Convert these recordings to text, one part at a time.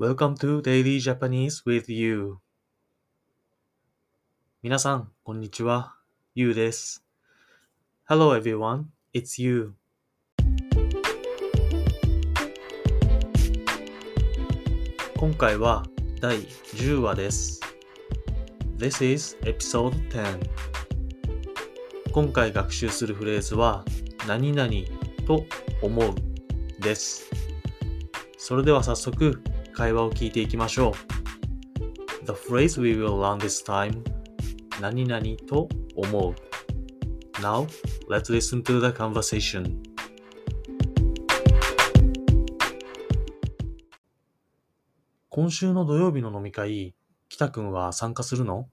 Welcome to Daily Japanese with You 皆さん、こんにちは。ゆうです。Hello everyone, it's you. 今回は第10話です。This is episode 10. 今回学習するフレーズは、何々と思うです。それでは早速、会話を聞いていきましょう。The phrase we will learn this time 何々と思う Now, let's listen to the conversation. 今週の土曜日の飲み会、北くんは参加するの？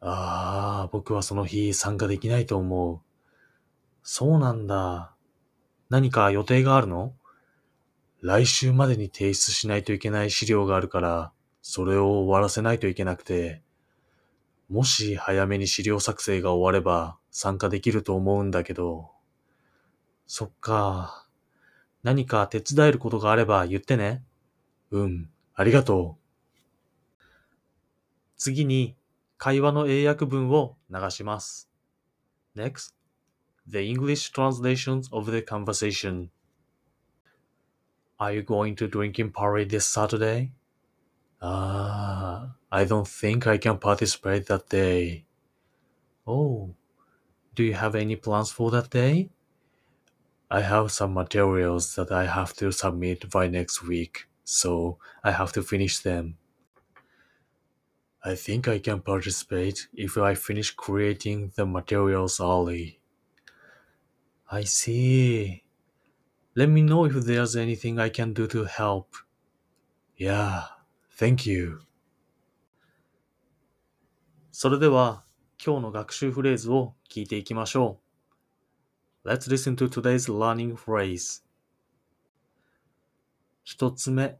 ああ、僕はその日参加できないと思う。そうなんだ。何か予定があるの？来週までに提出しないといけない資料があるから、それを終わらせないといけなくて、もし早めに資料作成が終われば参加できると思うんだけど。そっか。何か手伝えることがあれば言ってね。うん、ありがとう。次に会話の英訳文を流します。Next, the English translations of the conversation. Are you going to drinking party this Saturday? Ah, I don't think I can participate that day. Oh, do you have any plans for that day? I have some materials that I have to submit by next week, so I have to finish them. I think I can participate if I finish creating the materials early. I see. Let me know if there's anything I can do to help. Yeah, thank you. それでは今日の学習フレーズを聞いていきましょう。Let's listen to today's learning phrase. 一つ目、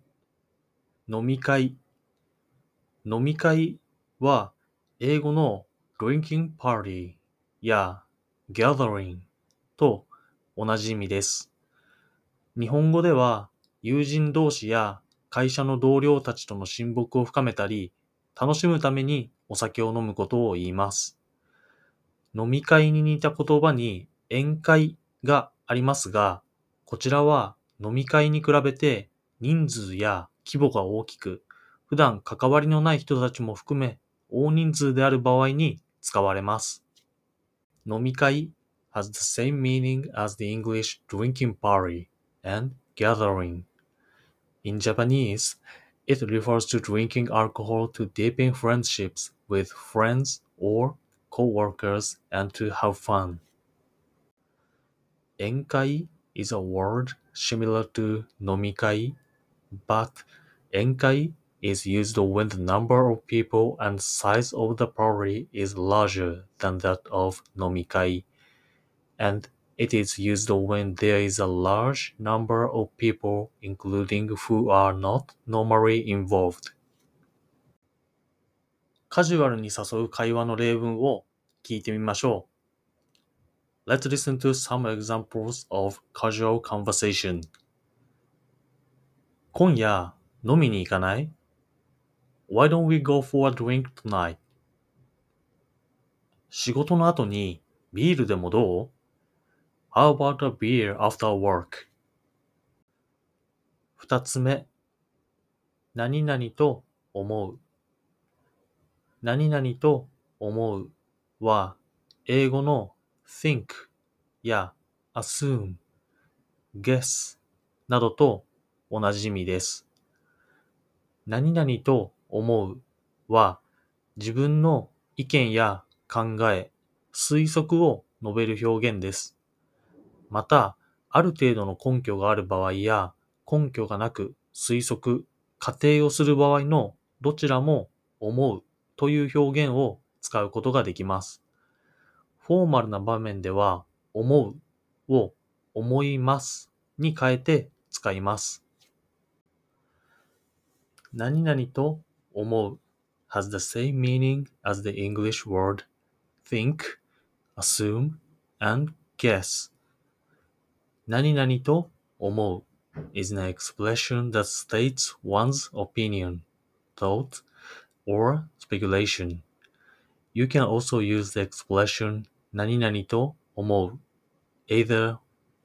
飲み会。飲み会は英語の drinking party や gathering と同じ意味です。日本語では友人同士や会社の同僚たちとの親睦を深めたり、楽しむためにお酒を飲むことを言います。飲み会に似た言葉に宴会がありますが、こちらは飲み会に比べて人数や規模が大きく、普段関わりのない人たちも含め大人数である場合に使われます。飲み会 has the same meaning as the English drinking party and gathering. In Japanese, it refers to drinking alcohol to deepen friendships with friends or co-workers and to have fun. Enkai is a word similar to nomikai, but enkai is used when the number of people and size of the party is larger than that of nomikai, and it is used when there is a large number of people, including who are not normally involved. カジュアルに誘う会話の例文を聞いてみましょう。Let's listen to some examples of casual conversation. 今夜飲みに行かない ?Why don't we go for a drink tonight? 仕事の後にビールでもどう How about a beer after work? 二つ目、何々と思う。何々と思うは、英語の think や assume, guess などと同じ意味です。何々と思うは、自分の意見や考え、推測を述べる表現です。また、ある程度の根拠がある場合や、根拠がなく推測、仮定をする場合のどちらも思うという表現を使うことができます。フォーマルな場面では、思うを思いますに変えて使います。何々と思う has the same meaning as the English word think, assume, and guess. 何々と思う is an expression that states one's opinion, thought, or speculation. You can also use the expression 何々と思う either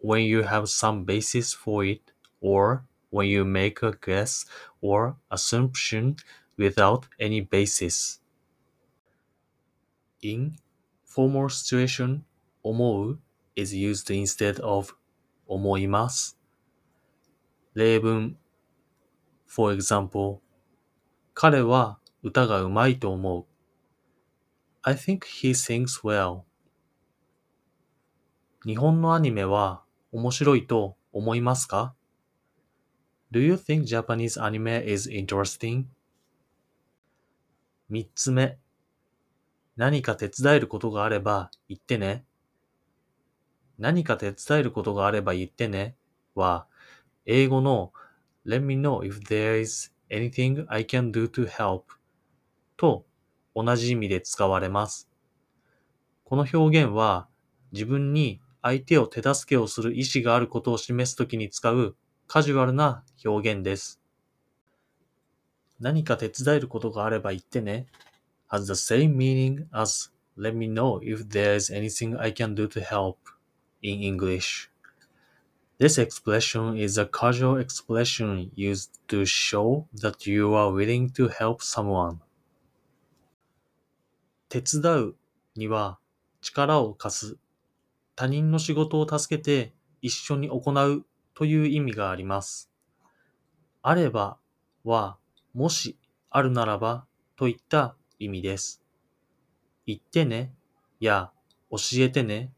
when you have some basis for it or when you make a guess or assumption without any basis. In formal situation, 思う is used instead of 思います。例文 For example, 彼は歌がうまいと思う。I think he sings well. 日本のアニメは面白いと思いますか ?Do you think Japanese anime is interesting? 三つ目。何か手伝えることがあれば言ってね。何か手伝えることがあれば言ってねは、英語の Let me know if there is anything I can do to help と同じ意味で使われます。この表現は自分に相手を手助けをする意思があることを示すときに使うカジュアルな表現です。何か手伝えることがあれば言ってね has the same meaning as let me know if there is anything I can do to help in English. This expression is a casual expression used to show that you are willing to help someone. 手伝うには力を貸す、他人の仕事を助けて一緒に行うという意味があります。あればは、もしあるならばといった意味です。言ってねや教えてね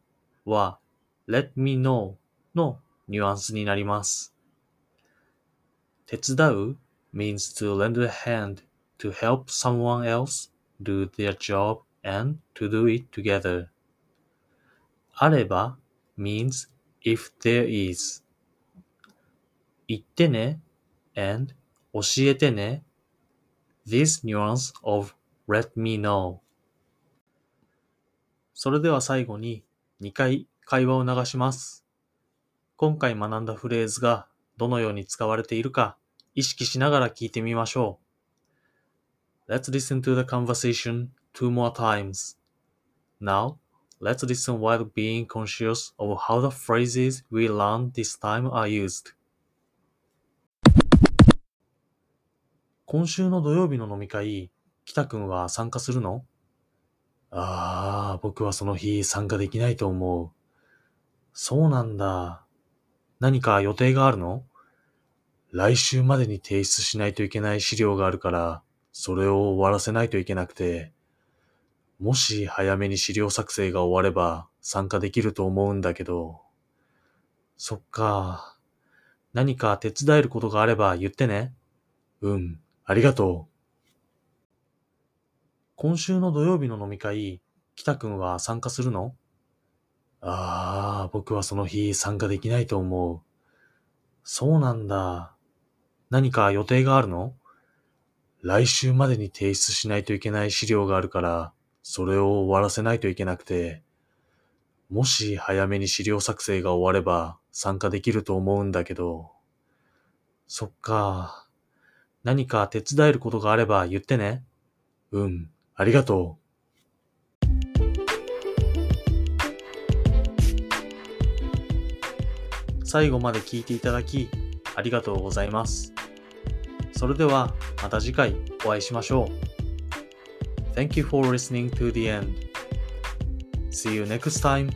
は let me know のニュアンスになります。手伝う means to lend a hand to help someone else do their job and to do it together. あれば means if there is. 言ってね and 教えてね This nuance of let me know. それでは最後に2回会話を流します。今回学んだフレーズがどのように使われているか意識しながら聞いてみましょう。Let's listen to the conversation two more times. Now, let's listen while being conscious of how the phrases we learned this time are used. 今週の土曜日の飲み会、北くんは参加するのああ、僕はその日参加できないと思う。そうなんだ。何か予定があるの？来週までに提出しないといけない資料があるから、それを終わらせないといけなくて、もし早めに資料作成が終われば参加できると思うんだけど。そっか。何か手伝えることがあれば言ってね。うん、ありがとう。今週の土曜日の飲み会、北くんは参加するの？ああ、僕はその日参加できないと思う。そうなんだ。何か予定があるの？来週までに提出しないといけない資料があるから、それを終わらせないといけなくて、もし早めに資料作成が終われば参加できると思うんだけど。そっか。何か手伝えることがあれば言ってね。うん。ありがとう。最後まで聞いていただき、ありがとうございます。それでは、また次回お会いしましょう。Thank you for listening to the end. See you next time.